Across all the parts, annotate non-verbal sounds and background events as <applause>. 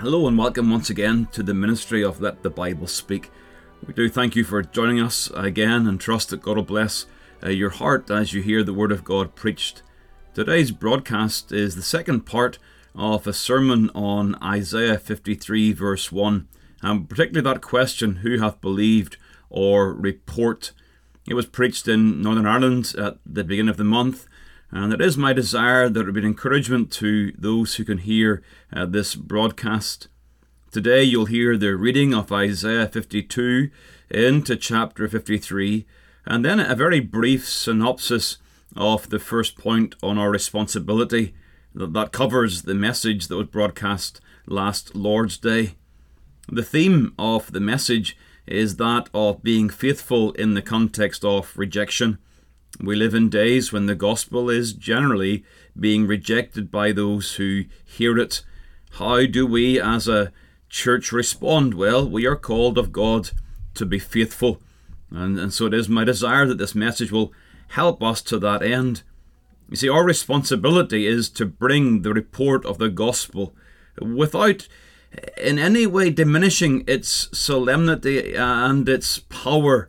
Hello and welcome once again to the ministry of Let the Bible Speak. We do thank you for joining us again and trust that God will bless uh, your heart as you hear the Word of God preached. Today's broadcast is the second part of a sermon on Isaiah 53, verse 1, and particularly that question, Who hath believed or report? It was preached in Northern Ireland at the beginning of the month, and it is my desire that it be an encouragement to those who can hear uh, this broadcast. Today you'll hear the reading of Isaiah 52 into chapter 53, and then a very brief synopsis of the first point on our responsibility that covers the message that was broadcast last Lord's Day. The theme of the message is that of being faithful in the context of rejection. We live in days when the gospel is generally being rejected by those who hear it. How do we as a church respond? Well, we are called of God to be faithful. And, and so it is my desire that this message will help us to that end. You see, our responsibility is to bring the report of the gospel without in any way diminishing its solemnity and its power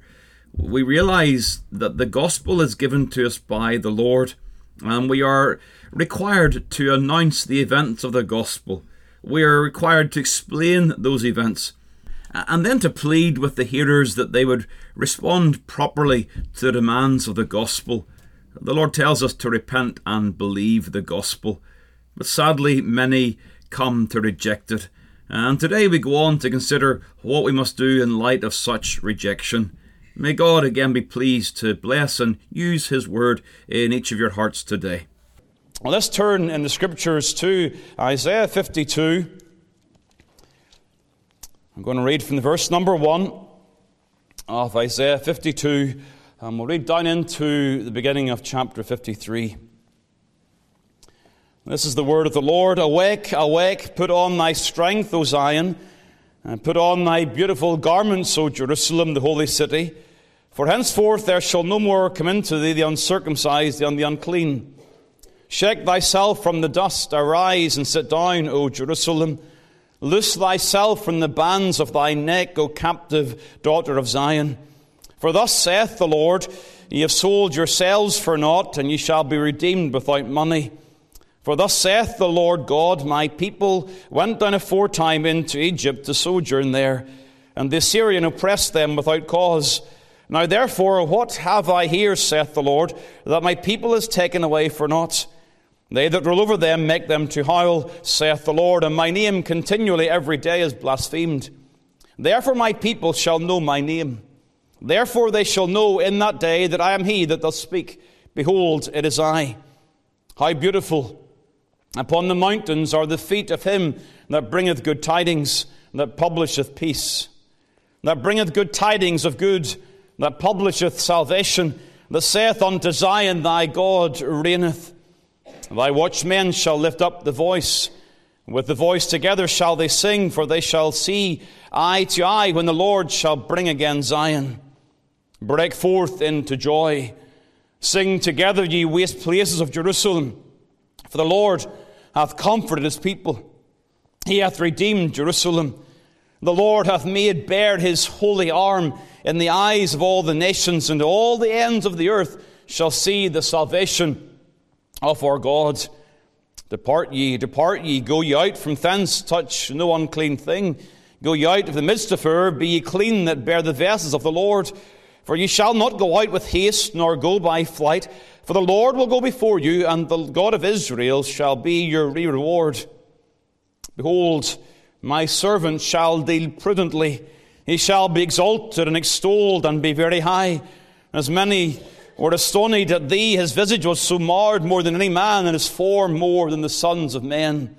we realize that the gospel is given to us by the Lord, and we are required to announce the events of the gospel. We are required to explain those events, and then to plead with the hearers that they would respond properly to the demands of the gospel. The Lord tells us to repent and believe the gospel, but sadly, many come to reject it. And today we go on to consider what we must do in light of such rejection. May God again be pleased to bless and use His word in each of your hearts today. Well, let's turn in the scriptures to Isaiah 52. I'm going to read from the verse number 1 of Isaiah 52, and we'll read down into the beginning of chapter 53. This is the word of the Lord Awake, awake, put on thy strength, O Zion. And put on thy beautiful garments, O Jerusalem, the holy city. For henceforth there shall no more come into thee the uncircumcised and the unclean. Shake thyself from the dust, arise and sit down, O Jerusalem. Loose thyself from the bands of thy neck, O captive daughter of Zion. For thus saith the Lord, Ye have sold yourselves for naught, and ye shall be redeemed without money. For thus saith the Lord God, My people went down aforetime into Egypt to sojourn there, and the Assyrian oppressed them without cause. Now therefore, what have I here, saith the Lord, that my people is taken away for naught? They that rule over them make them to howl, saith the Lord, and my name continually every day is blasphemed. Therefore my people shall know my name. Therefore they shall know in that day that I am he that doth speak. Behold, it is I. How beautiful Upon the mountains are the feet of him that bringeth good tidings, that publisheth peace, that bringeth good tidings of good, that publisheth salvation, that saith unto Zion, Thy God reigneth. Thy watchmen shall lift up the voice. With the voice together shall they sing, for they shall see eye to eye when the Lord shall bring again Zion. Break forth into joy. Sing together, ye waste places of Jerusalem. For the Lord hath comforted his people. He hath redeemed Jerusalem. The Lord hath made bare his holy arm in the eyes of all the nations, and all the ends of the earth shall see the salvation of our God. Depart ye, depart ye, go ye out from thence, touch no unclean thing. Go ye out of the midst of her, be ye clean that bear the vessels of the Lord. For ye shall not go out with haste, nor go by flight. For the Lord will go before you, and the God of Israel shall be your reward. Behold, my servant shall deal prudently. He shall be exalted and extolled and be very high. As many were astonished at thee, his visage was so marred more than any man, and his form more than the sons of men.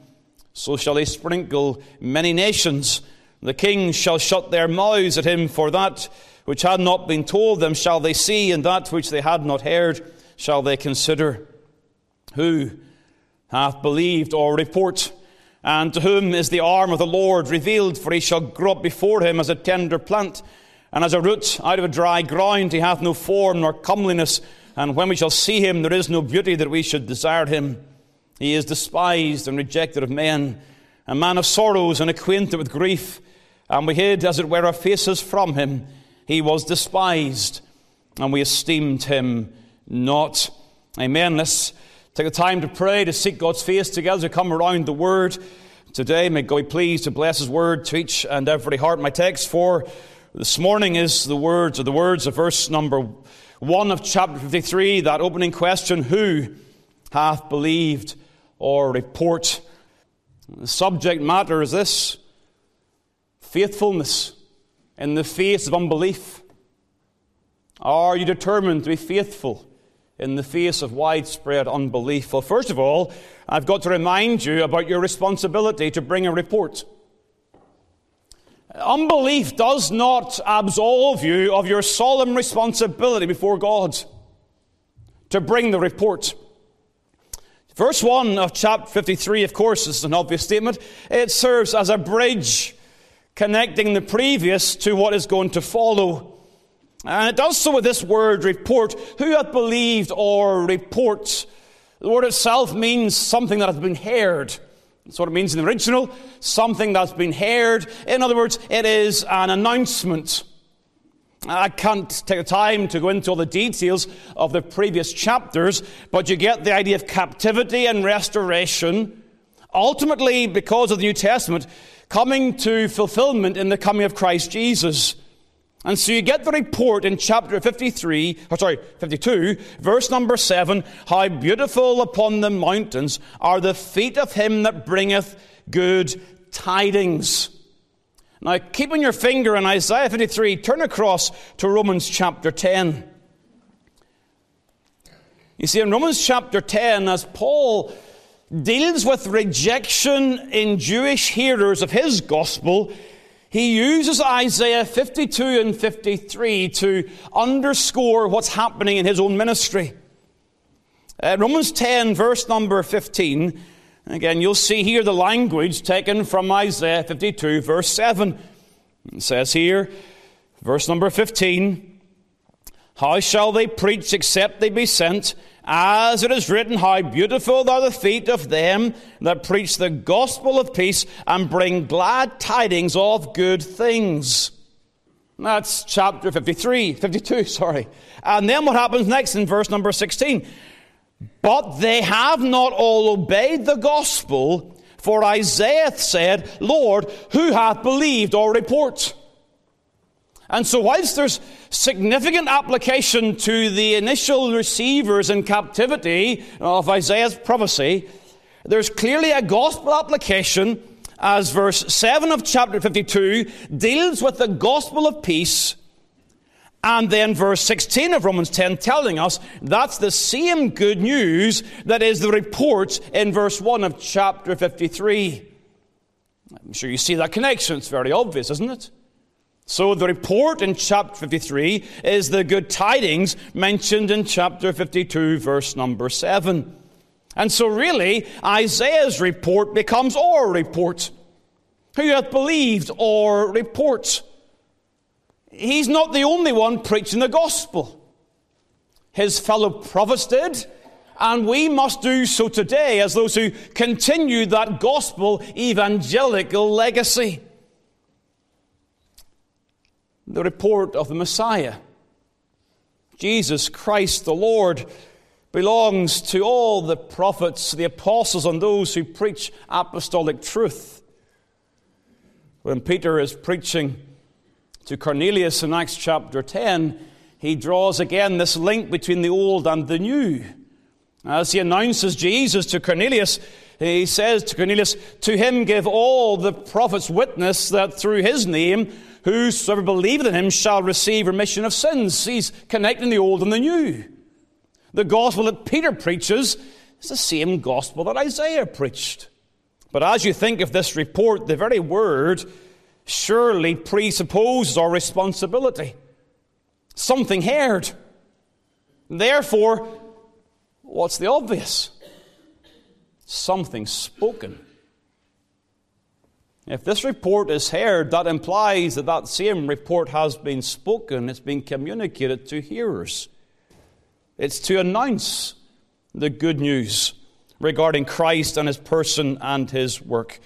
So shall he sprinkle many nations The kings shall shut their mouths at him, for that which had not been told them shall they see, and that which they had not heard shall they consider. Who hath believed or report? And to whom is the arm of the Lord revealed? For he shall grow up before him as a tender plant, and as a root out of a dry ground. He hath no form nor comeliness, and when we shall see him, there is no beauty that we should desire him. He is despised and rejected of men, a man of sorrows and acquainted with grief. And we hid, as it were, our faces from him. He was despised, and we esteemed him not. Amen. Let's take the time to pray, to seek God's face together, to come around the Word. Today, may God be pleased to bless His Word to each and every heart. My text for this morning is the words, or the words of verse number one of chapter 53, that opening question, Who hath believed or report? The subject matter is this faithfulness in the face of unbelief. Are you determined to be faithful in the face of widespread unbelief? Well, first of all, I've got to remind you about your responsibility to bring a report. Unbelief does not absolve you of your solemn responsibility before God to bring the report. Verse 1 of chapter 53, of course, is an obvious statement. It serves as a bridge connecting the previous to what is going to follow. And it does so with this word report. Who hath believed or report? The word itself means something that has been heard. That's what it means in the original. Something that's been heard. In other words, it is an announcement. I can't take the time to go into all the details of the previous chapters, but you get the idea of captivity and restoration. Ultimately, because of the New Testament, coming to fulfillment in the coming of Christ Jesus. And so you get the report in chapter 53, or sorry, 52, verse number 7, how beautiful upon the mountains are the feet of him that bringeth good tidings. Now, keeping your finger in Isaiah 53, turn across to Romans chapter 10. You see, in Romans chapter 10, as Paul deals with rejection in Jewish hearers of his gospel, he uses Isaiah 52 and 53 to underscore what's happening in his own ministry. Uh, Romans 10, verse number 15, again, you'll see here the language taken from Isaiah 52, verse 7. It says here, verse number 15, How shall they preach except they be sent? As it is written, How beautiful are the feet of them that preach the gospel of peace and bring glad tidings of good things. That's chapter 53, 52, <laughs> sorry. And then what happens next in verse number 16? But they have not all obeyed the gospel, for Isaiah said, Lord, who hath believed our report? And so, whilst there's significant application to the initial receivers in captivity of Isaiah's prophecy, there's clearly a gospel application as verse 7 of chapter 52 deals with the gospel of peace. And then verse 16 of Romans 10 telling us that's the same good news that is the report in verse 1 of chapter 53. I'm sure you see that connection. It's very obvious, isn't it? So the report in chapter 53 is the good tidings mentioned in chapter 52, verse number 7. And so really, Isaiah's report becomes our report. Who hath believed our report? He's not the only one preaching the gospel. His fellow prophets did, and we must do so today as those who continue that gospel evangelical legacy the report of the Messiah. Jesus Christ the Lord belongs to all the prophets, the apostles, and those who preach apostolic truth. When Peter is preaching to Cornelius in Acts chapter 10, he draws again this link between the old and the new. As he announces Jesus to Cornelius, he says to Cornelius, To him give all the prophets witness that through his name Whosoever believeth in him shall receive remission of sins. He's connecting the old and the new. The gospel that Peter preaches is the same gospel that Isaiah preached. But as you think of this report, the very word surely presupposes our responsibility. Something heard. Therefore, what's the obvious? Something spoken. If this report is heard, that implies that that same report has been spoken, it's been communicated to hearers. It's to announce the good news regarding Christ and his person and his work.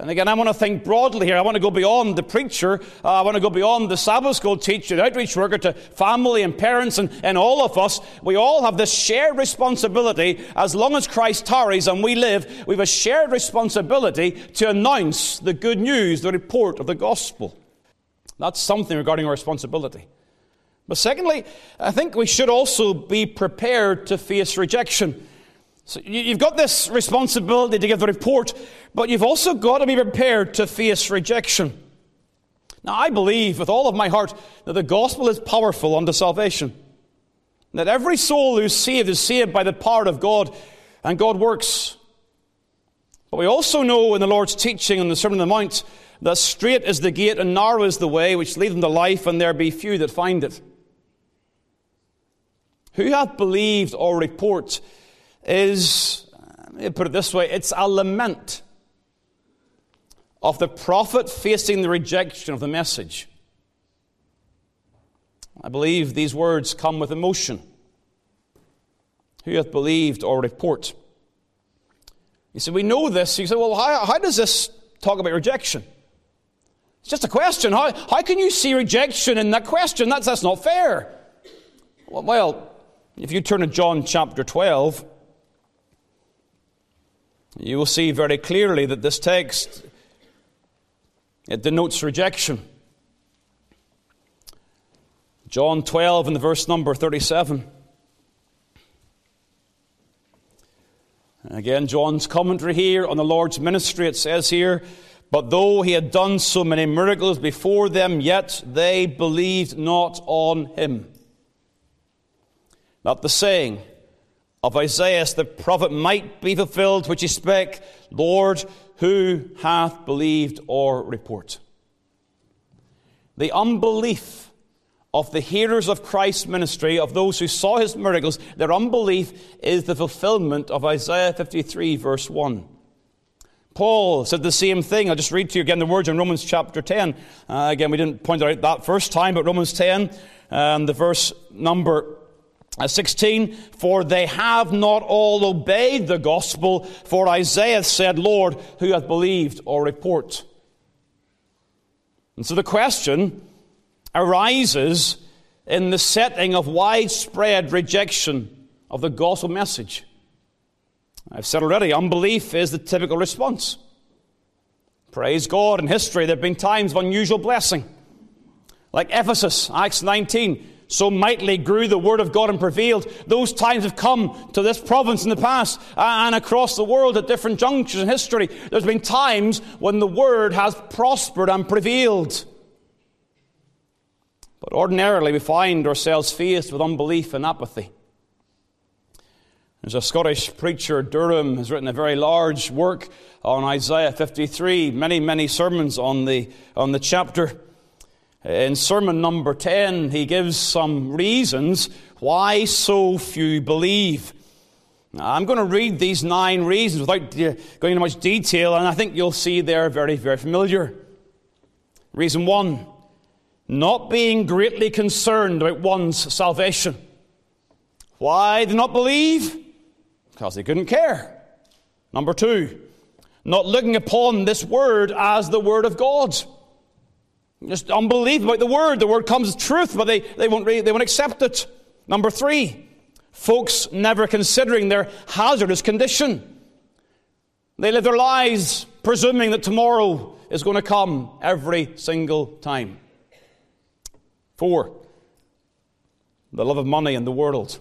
And again, I want to think broadly here. I want to go beyond the preacher. Uh, I want to go beyond the Sabbath school teacher, the outreach worker, to family and parents and, and all of us. We all have this shared responsibility. As long as Christ tarries and we live, we have a shared responsibility to announce the good news, the report of the gospel. That's something regarding our responsibility. But secondly, I think we should also be prepared to face rejection. So you've got this responsibility to give the report, but you've also got to be prepared to face rejection. Now, I believe with all of my heart that the gospel is powerful unto salvation. That every soul who's saved is saved by the power of God, and God works. But we also know in the Lord's teaching on the Sermon on the Mount that straight is the gate and narrow is the way which leads unto life, and there be few that find it. Who hath believed our report is, let me put it this way, it's a lament of the prophet facing the rejection of the message. I believe these words come with emotion. Who hath believed our report? You say, we know this. You say, well, how, how does this talk about rejection? It's just a question. How, how can you see rejection in that question? That's, that's not fair. Well, if you turn to John chapter 12, you will see very clearly that this text it denotes rejection. John 12 and the verse number 37. again, John's commentary here on the Lord's ministry, it says here, But though he had done so many miracles before them, yet they believed not on him. Not the saying, of Isaiah the prophet might be fulfilled, which he spake, Lord, who hath believed our report? The unbelief of the hearers of Christ's ministry, of those who saw his miracles, their unbelief is the fulfillment of Isaiah 53, verse 1. Paul said the same thing. I'll just read to you again the words in Romans chapter 10. Uh, again, we didn't point out that first time, but Romans 10, um, the verse number 16, for they have not all obeyed the gospel, for Isaiah said, Lord, who hath believed or report? And so the question arises in the setting of widespread rejection of the gospel message. I've said already, unbelief is the typical response. Praise God, in history there have been times of unusual blessing. Like Ephesus, Acts 19, so mightily grew the word of God and prevailed. Those times have come to this province in the past uh, and across the world at different junctures in history. There's been times when the word has prospered and prevailed. But ordinarily we find ourselves faced with unbelief and apathy. There's a Scottish preacher, Durham, has written a very large work on Isaiah 53, many, many sermons on the, on the chapter. In sermon number 10, he gives some reasons why so few believe. Now, I'm going to read these nine reasons without going into much detail, and I think you'll see they're very, very familiar. Reason one not being greatly concerned about one's salvation. Why do not believe? Because they couldn't care. Number two, not looking upon this word as the word of God. Just unbelief about the word. The word comes as truth, but they, they, won't, they won't accept it. Number three, folks never considering their hazardous condition. They live their lives presuming that tomorrow is going to come every single time. Four, the love of money and the world.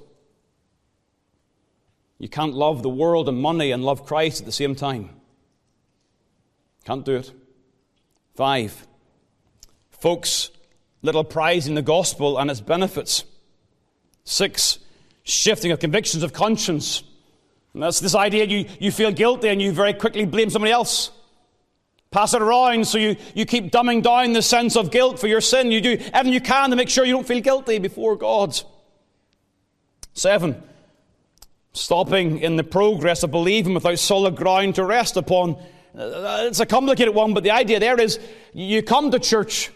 You can't love the world and money and love Christ at the same time. Can't do it. Five, Folks, little prizing the gospel and its benefits. Six, shifting of convictions of conscience. And that's this idea you, you feel guilty and you very quickly blame somebody else. Pass it around so you, you keep dumbing down the sense of guilt for your sin. You do everything you can to make sure you don't feel guilty before God. Seven, stopping in the progress of believing without solid ground to rest upon. Uh, it's a complicated one, but the idea there is you come to church.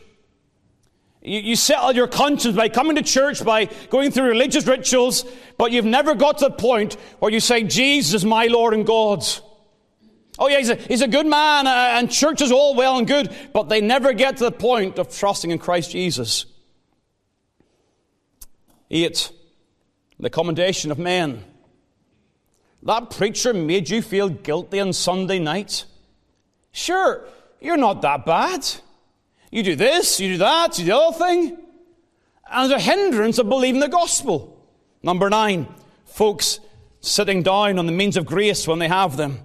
You, you settle your conscience by coming to church, by going through religious rituals, but you've never got to the point where you say, Jesus is my Lord and God. Oh, yeah, he's a, he's a good man, uh, and church is all well and good, but they never get to the point of trusting in Christ Jesus. Eight, the commendation of men. That preacher made you feel guilty on Sunday night. Sure, you're not that bad. You do this, you do that, you do the other thing. And there's a hindrance of believing the gospel. Number nine, folks sitting down on the means of grace when they have them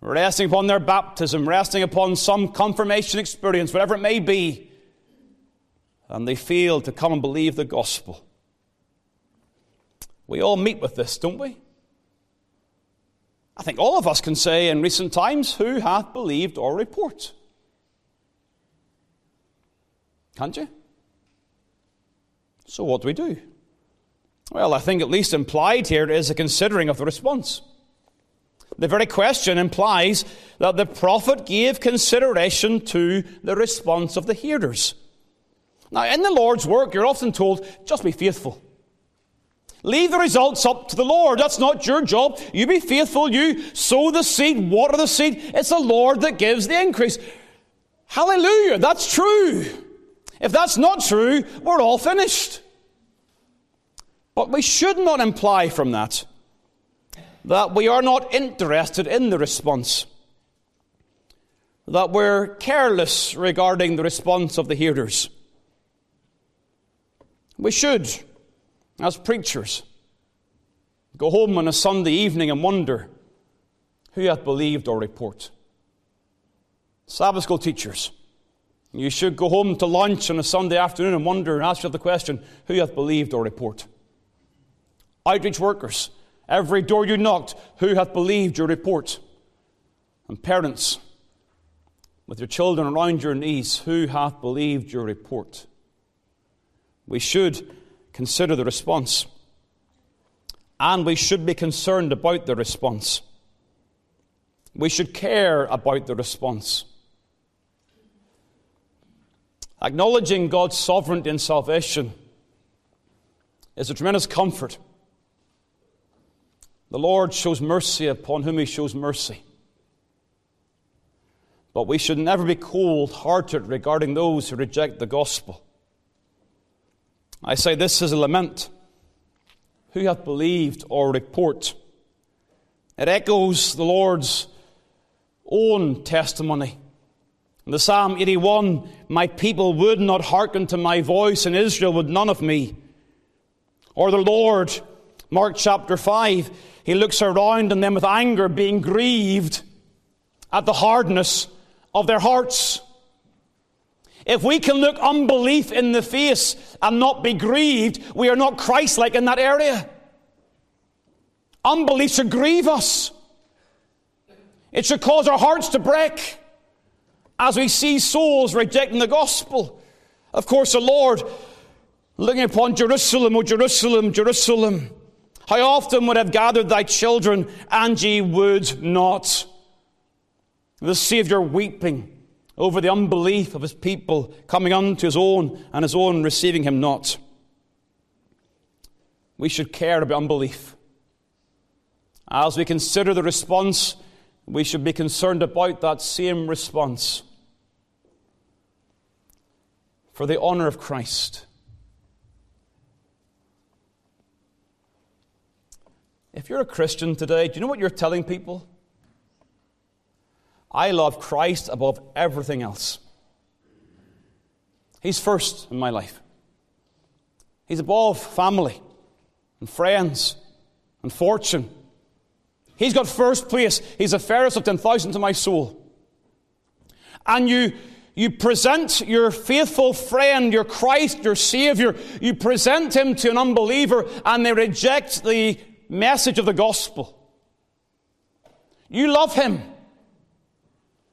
resting upon their baptism, resting upon some confirmation experience, whatever it may be, and they fail to come and believe the gospel. We all meet with this, don't we? I think all of us can say in recent times, Who hath believed our report? Can't you? So, what do we do? Well, I think at least implied here is a considering of the response. The very question implies that the prophet gave consideration to the response of the hearers. Now, in the Lord's work, you're often told, just be faithful. Leave the results up to the Lord. That's not your job. You be faithful. You sow the seed, water the seed. It's the Lord that gives the increase. Hallelujah. That's true. If that's not true, we're all finished. But we should not imply from that that we are not interested in the response, that we're careless regarding the response of the hearers. We should, as preachers, go home on a Sunday evening and wonder who hath believed our report. Sabbath school teachers, you should go home to lunch on a Sunday afternoon and wonder and ask yourself the question who hath believed our report? Outreach workers, Every door you knocked, who hath believed your report? And parents, with your children around your knees, who hath believed your report? We should consider the response. And we should be concerned about the response. We should care about the response. Acknowledging God's sovereignty in salvation is a tremendous comfort. The Lord shows mercy upon whom he shows mercy. But we should never be cold hearted regarding those who reject the gospel. I say this is a lament. Who hath believed our report? It echoes the Lord's own testimony. In the Psalm 81, my people would not hearken to my voice, and Israel would none of me. Or the Lord, Mark chapter 5, he looks around on them with anger, being grieved at the hardness of their hearts. If we can look unbelief in the face and not be grieved, we are not Christ like in that area. Unbelief should grieve us. It should cause our hearts to break as we see souls rejecting the gospel. Of course, the Lord, looking upon Jerusalem, oh Jerusalem, Jerusalem, how often would have gathered thy children, and ye would not? The Saviour weeping over the unbelief of his people coming unto his own, and his own receiving him not. We should care about unbelief. As we consider the response, we should be concerned about that same response. For the honour of Christ. If you're a Christian today, do you know what you're telling people? I love Christ above everything else. He's first in my life. He's above family and friends and fortune. He's got first place. He's the fairest of 10,000 to my soul. And you, you present your faithful friend, your Christ, your Savior, you present him to an unbeliever, and they reject the message of the gospel. You love him.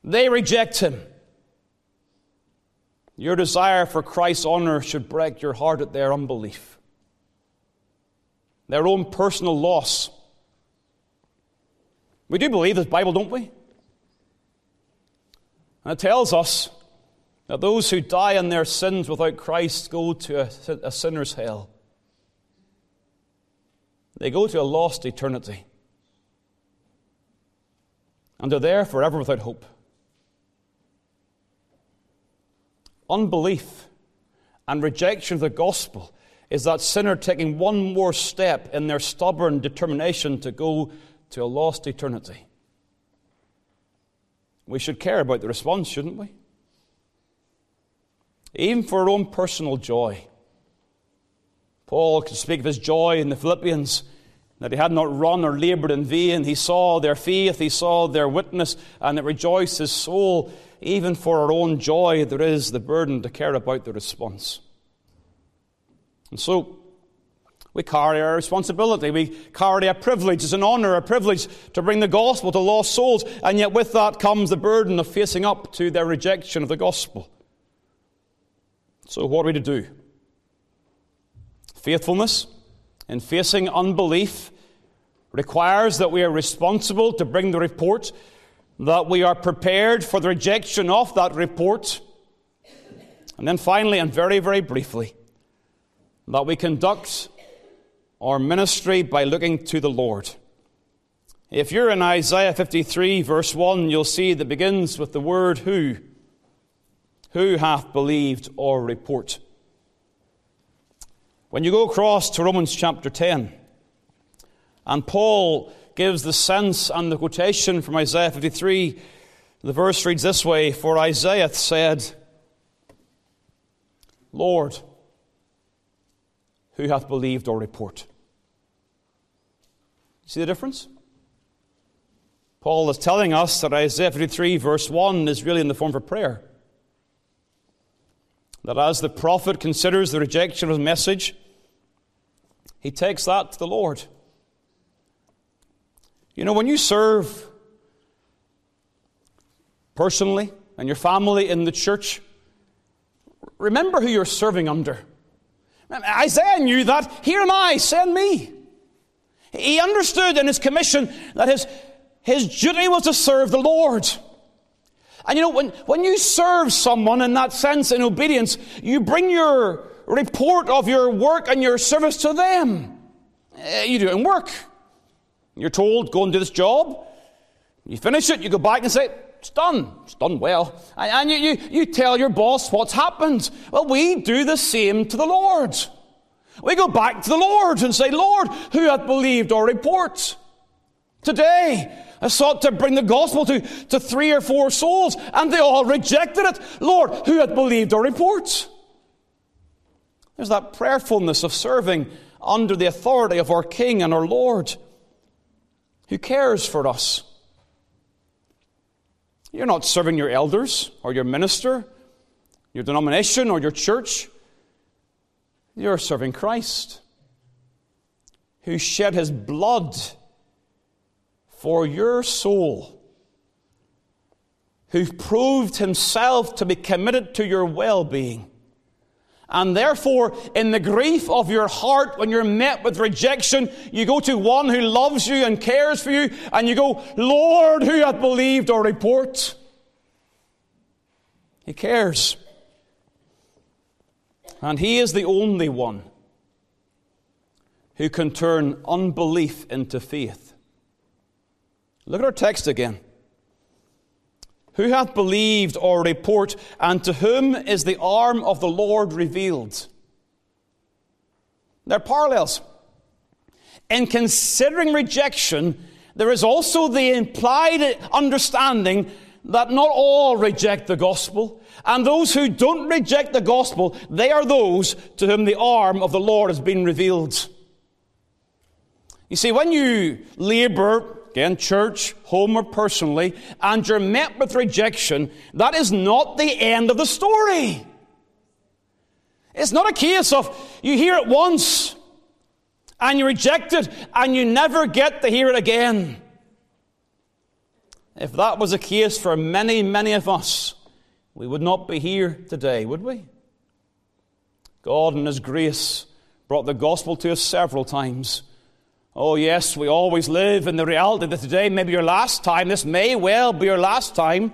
They reject him. Your desire for Christ's honor should break your heart at their unbelief, their own personal loss. We do believe this Bible, don't we? And it tells us that those who die in their sins without Christ go to a, a sinner's hell. They go to a lost eternity. And are there forever without hope. Unbelief and rejection of the gospel is that sinner taking one more step in their stubborn determination to go to a lost eternity. We should care about the response, shouldn't we? Even for our own personal joy. Paul could speak of his joy in the Philippians that he had not run or labored in vain. He saw their faith, he saw their witness, and it rejoiced his soul. Even for our own joy, there is the burden to care about the response. And so, we carry our responsibility. We carry a privilege. It's an honor, a privilege to bring the gospel to lost souls. And yet, with that comes the burden of facing up to their rejection of the gospel. So, what are we to do? Faithfulness in facing unbelief requires that we are responsible to bring the report, that we are prepared for the rejection of that report. And then finally, and very, very briefly, that we conduct our ministry by looking to the Lord. If you're in Isaiah 53, verse 1, you'll see that begins with the word who. Who hath believed our report? When you go across to Romans chapter 10, and Paul gives the sense and the quotation from Isaiah 53, the verse reads this way For Isaiah said, Lord, who hath believed our report? See the difference? Paul is telling us that Isaiah 53, verse 1, is really in the form of prayer. That as the prophet considers the rejection of his message, he takes that to the Lord. You know, when you serve personally and your family in the church, remember who you're serving under. Isaiah knew that. Here am I, send me. He understood in his commission that his, his duty was to serve the Lord. And you know, when, when you serve someone in that sense, in obedience, you bring your report of your work and your service to them. Uh, you do it in work. You're told, go and do this job. You finish it, you go back and say, it's done. It's done well. And, and you, you, you tell your boss what's happened. Well, we do the same to the Lord. We go back to the Lord and say, Lord, who hath believed our report? Today, I sought to bring the gospel to, to three or four souls, and they all rejected it. Lord, who had believed our report? There's that prayerfulness of serving under the authority of our King and our Lord, who cares for us. You're not serving your elders or your minister, your denomination or your church. You're serving Christ, who shed his blood for your soul, who proved himself to be committed to your well being. And therefore, in the grief of your heart, when you're met with rejection, you go to one who loves you and cares for you, and you go, Lord, who hath believed our report? He cares. And He is the only one who can turn unbelief into faith. Look at our text again. Who hath believed our report, and to whom is the arm of the Lord revealed? There are parallels. In considering rejection, there is also the implied understanding that not all reject the gospel. And those who don't reject the gospel, they are those to whom the arm of the Lord has been revealed. You see, when you labor, again, church, home, or personally, and you're met with rejection, that is not the end of the story. It's not a case of you hear it once and you reject it and you never get to hear it again. If that was the case for many, many of us, we would not be here today, would we? God, in His grace, brought the gospel to us several times. Oh, yes, we always live in the reality that today may be your last time. This may well be your last time.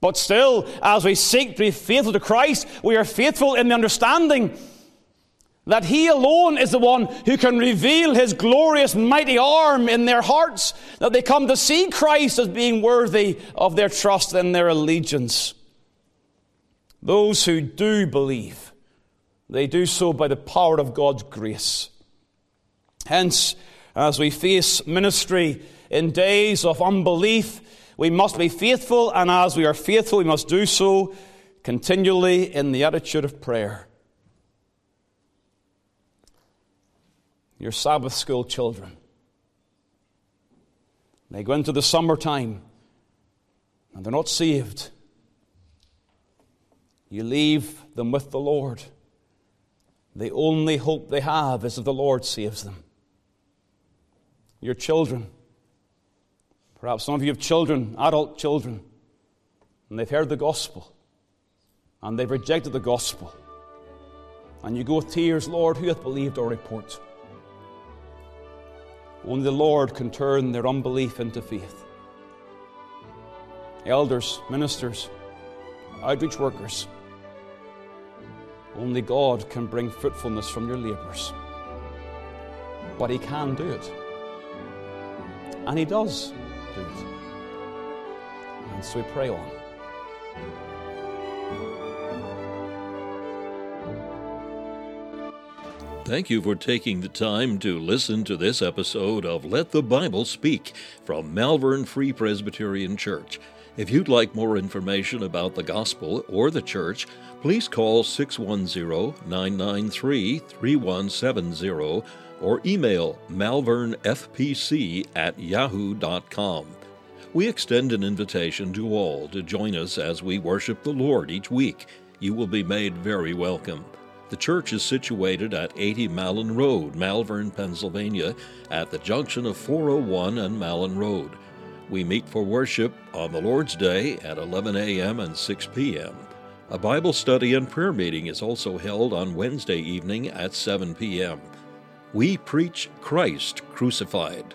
But still, as we seek to be faithful to Christ, we are faithful in the understanding that He alone is the one who can reveal His glorious, mighty arm in their hearts, that they come to see Christ as being worthy of their trust and their allegiance. Those who do believe, they do so by the power of God's grace. Hence, as we face ministry in days of unbelief, we must be faithful, and as we are faithful, we must do so continually in the attitude of prayer. your Sabbath school children. They go into the summertime and they're not saved. You leave them with the Lord. The only hope they have is if the Lord saves them. Your children, perhaps some of you have children, adult children, and they've heard the gospel and they've rejected the gospel. And you go with tears, Lord, who hath believed our report? Only the Lord can turn their unbelief into faith. Elders, ministers, outreach workers, only God can bring fruitfulness from your labours. But He can do it. And He does do it. And so we pray on. Thank you for taking the time to listen to this episode of Let the Bible Speak from Malvern Free Presbyterian Church. If you'd like more information about the gospel or the church, please call 610 993 3170 or email malvernfpc at yahoo.com. We extend an invitation to all to join us as we worship the Lord each week. You will be made very welcome. The church is situated at 80 Malin Road, Malvern, Pennsylvania, at the junction of 401 and Malin Road. We meet for worship on the Lord's Day at 11 a.m. and 6 p.m. A Bible study and prayer meeting is also held on Wednesday evening at 7 p.m. We preach Christ crucified.